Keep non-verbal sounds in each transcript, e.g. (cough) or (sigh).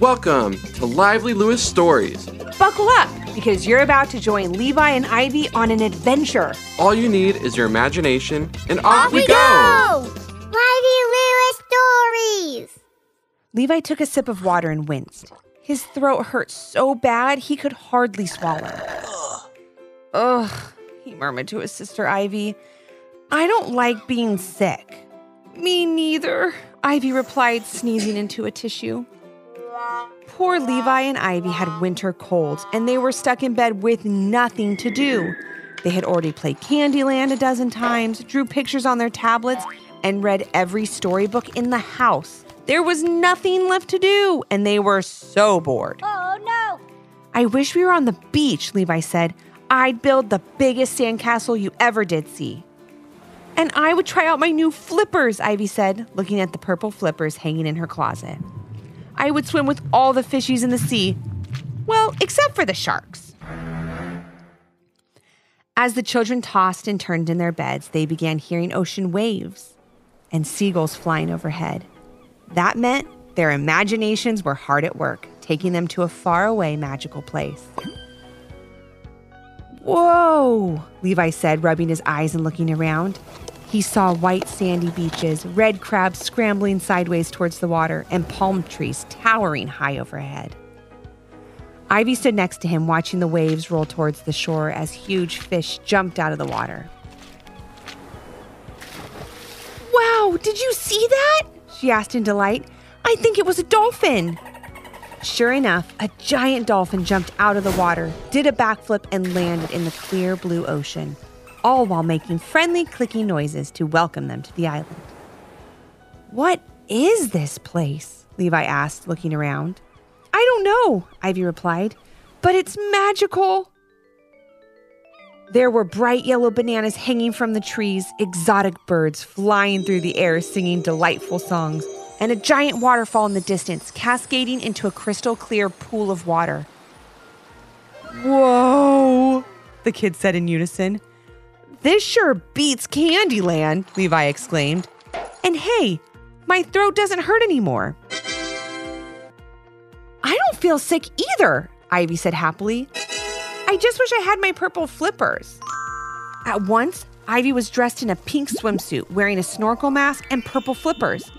Welcome to Lively Lewis Stories. Buckle up because you're about to join Levi and Ivy on an adventure. All you need is your imagination, and off, Off we go! Lively Lewis Stories! Levi took a sip of water and winced. His throat hurt so bad he could hardly swallow. Ugh, he murmured to his sister Ivy. I don't like being sick. Me neither, Ivy replied, sneezing into a tissue. Poor Levi and Ivy had winter colds, and they were stuck in bed with nothing to do. They had already played Candyland a dozen times, drew pictures on their tablets, and read every storybook in the house. There was nothing left to do, and they were so bored. Oh no! I wish we were on the beach, Levi said. I'd build the biggest sandcastle you ever did see. And I would try out my new flippers, Ivy said, looking at the purple flippers hanging in her closet. I would swim with all the fishies in the sea. Well, except for the sharks. As the children tossed and turned in their beds, they began hearing ocean waves and seagulls flying overhead. That meant their imaginations were hard at work, taking them to a faraway magical place. Whoa, Levi said, rubbing his eyes and looking around. He saw white sandy beaches, red crabs scrambling sideways towards the water, and palm trees towering high overhead. Ivy stood next to him, watching the waves roll towards the shore as huge fish jumped out of the water. Wow, did you see that? She asked in delight. I think it was a dolphin. Sure enough, a giant dolphin jumped out of the water, did a backflip, and landed in the clear blue ocean, all while making friendly clicking noises to welcome them to the island. What is this place? Levi asked, looking around. I don't know, Ivy replied, but it's magical. There were bright yellow bananas hanging from the trees, exotic birds flying through the air singing delightful songs, and a giant waterfall in the distance cascading into a crystal clear pool of water. Whoa, the kids said in unison. This sure beats Candyland, Levi exclaimed. And hey, my throat doesn't hurt anymore. I don't feel sick either, Ivy said happily. I just wish I had my purple flippers. At once, Ivy was dressed in a pink swimsuit, wearing a snorkel mask and purple flippers.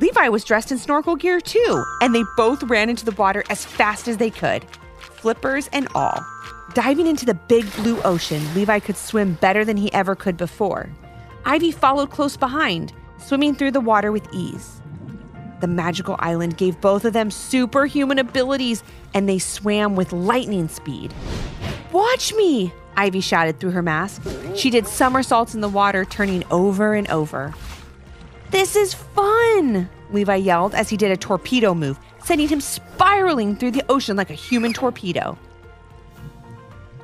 Levi was dressed in snorkel gear too, and they both ran into the water as fast as they could, flippers and all. Diving into the big blue ocean, Levi could swim better than he ever could before. Ivy followed close behind, swimming through the water with ease. The magical island gave both of them superhuman abilities, and they swam with lightning speed. Watch me! Ivy shouted through her mask. She did somersaults in the water, turning over and over. This is fun! Levi yelled as he did a torpedo move, sending him spiraling through the ocean like a human torpedo.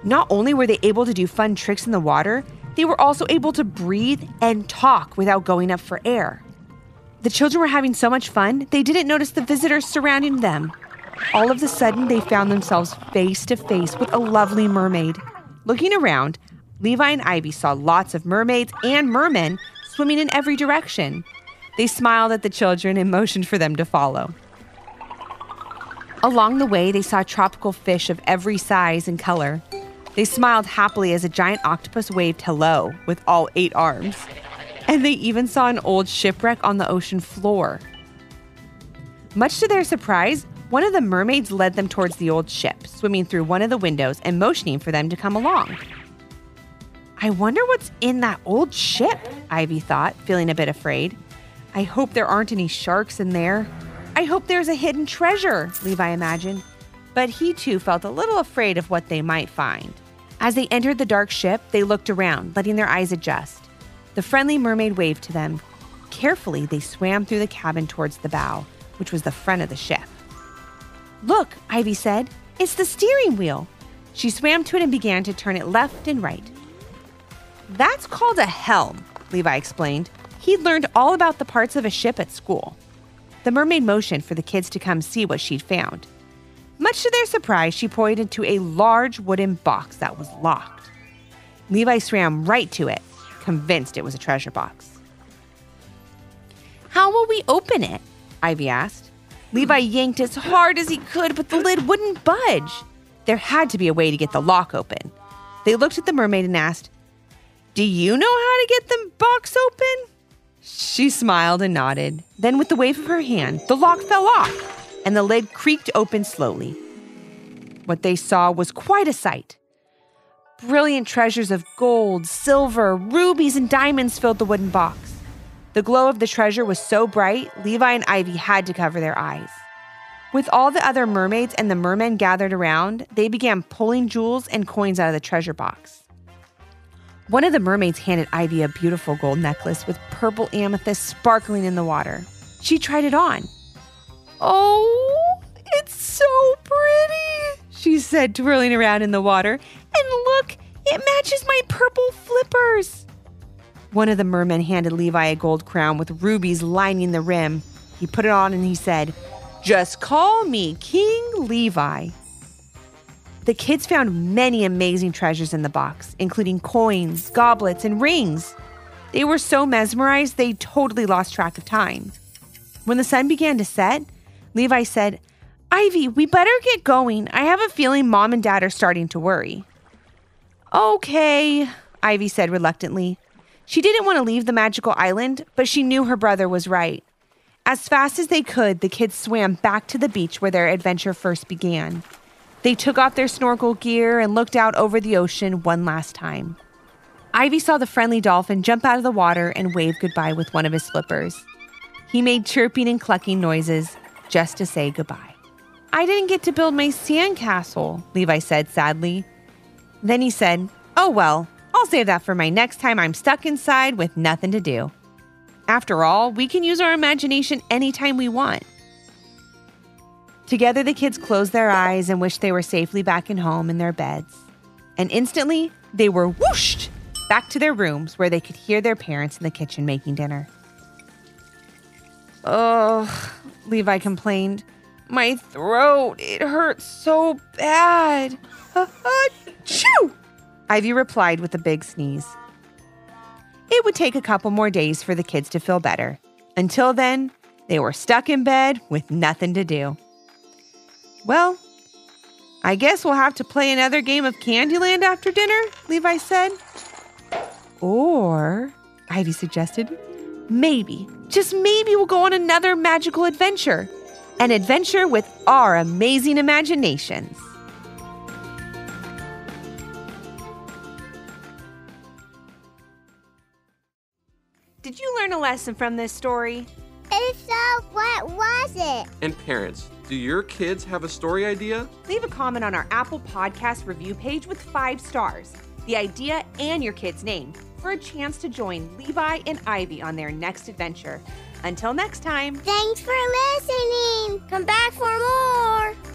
Not only were they able to do fun tricks in the water, they were also able to breathe and talk without going up for air. The children were having so much fun, they didn't notice the visitors surrounding them. All of a sudden, they found themselves face to face with a lovely mermaid. Looking around, Levi and Ivy saw lots of mermaids and mermen swimming in every direction. They smiled at the children and motioned for them to follow. Along the way, they saw tropical fish of every size and color. They smiled happily as a giant octopus waved hello with all eight arms. And they even saw an old shipwreck on the ocean floor. Much to their surprise, one of the mermaids led them towards the old ship, swimming through one of the windows and motioning for them to come along. I wonder what's in that old ship, Ivy thought, feeling a bit afraid. I hope there aren't any sharks in there. I hope there's a hidden treasure, Levi imagined. But he too felt a little afraid of what they might find. As they entered the dark ship, they looked around, letting their eyes adjust. The friendly mermaid waved to them. Carefully, they swam through the cabin towards the bow, which was the front of the ship. Look, Ivy said, it's the steering wheel. She swam to it and began to turn it left and right. That's called a helm, Levi explained. He'd learned all about the parts of a ship at school. The mermaid motioned for the kids to come see what she'd found. Much to their surprise, she pointed to a large wooden box that was locked. Levi swam right to it, convinced it was a treasure box. How will we open it? Ivy asked. Levi yanked as hard as he could, but the lid wouldn't budge. There had to be a way to get the lock open. They looked at the mermaid and asked, Do you know how to get the box open? She smiled and nodded. Then, with the wave of her hand, the lock fell off and the lid creaked open slowly. What they saw was quite a sight. Brilliant treasures of gold, silver, rubies, and diamonds filled the wooden box. The glow of the treasure was so bright, Levi and Ivy had to cover their eyes. With all the other mermaids and the mermen gathered around, they began pulling jewels and coins out of the treasure box. One of the mermaids handed Ivy a beautiful gold necklace with purple amethyst sparkling in the water. She tried it on. Oh, it's so pretty, she said, twirling around in the water. And look, it matches my purple flippers. One of the mermen handed Levi a gold crown with rubies lining the rim. He put it on and he said, Just call me King Levi. The kids found many amazing treasures in the box, including coins, goblets, and rings. They were so mesmerized they totally lost track of time. When the sun began to set, Levi said, Ivy, we better get going. I have a feeling mom and dad are starting to worry. Okay, Ivy said reluctantly. She didn't want to leave the magical island, but she knew her brother was right. As fast as they could, the kids swam back to the beach where their adventure first began. They took off their snorkel gear and looked out over the ocean one last time. Ivy saw the friendly dolphin jump out of the water and wave goodbye with one of his flippers. He made chirping and clucking noises just to say goodbye. I didn't get to build my sandcastle, Levi said sadly. Then he said, Oh well, I'll save that for my next time I'm stuck inside with nothing to do. After all, we can use our imagination anytime we want. Together, the kids closed their eyes and wished they were safely back in home in their beds. And instantly, they were whooshed back to their rooms where they could hear their parents in the kitchen making dinner. Ugh, Levi complained. My throat, it hurts so bad. (laughs) Chew! Ivy replied with a big sneeze. It would take a couple more days for the kids to feel better. Until then, they were stuck in bed with nothing to do. Well, I guess we'll have to play another game of Candyland after dinner, Levi said. Or, Ivy suggested, maybe, just maybe we'll go on another magical adventure. An adventure with our amazing imaginations. Did you learn a lesson from this story? If so, what was it? And parents, do your kids have a story idea? Leave a comment on our Apple Podcast review page with five stars, the idea, and your kid's name for a chance to join Levi and Ivy on their next adventure. Until next time. Thanks for listening. Come back for more.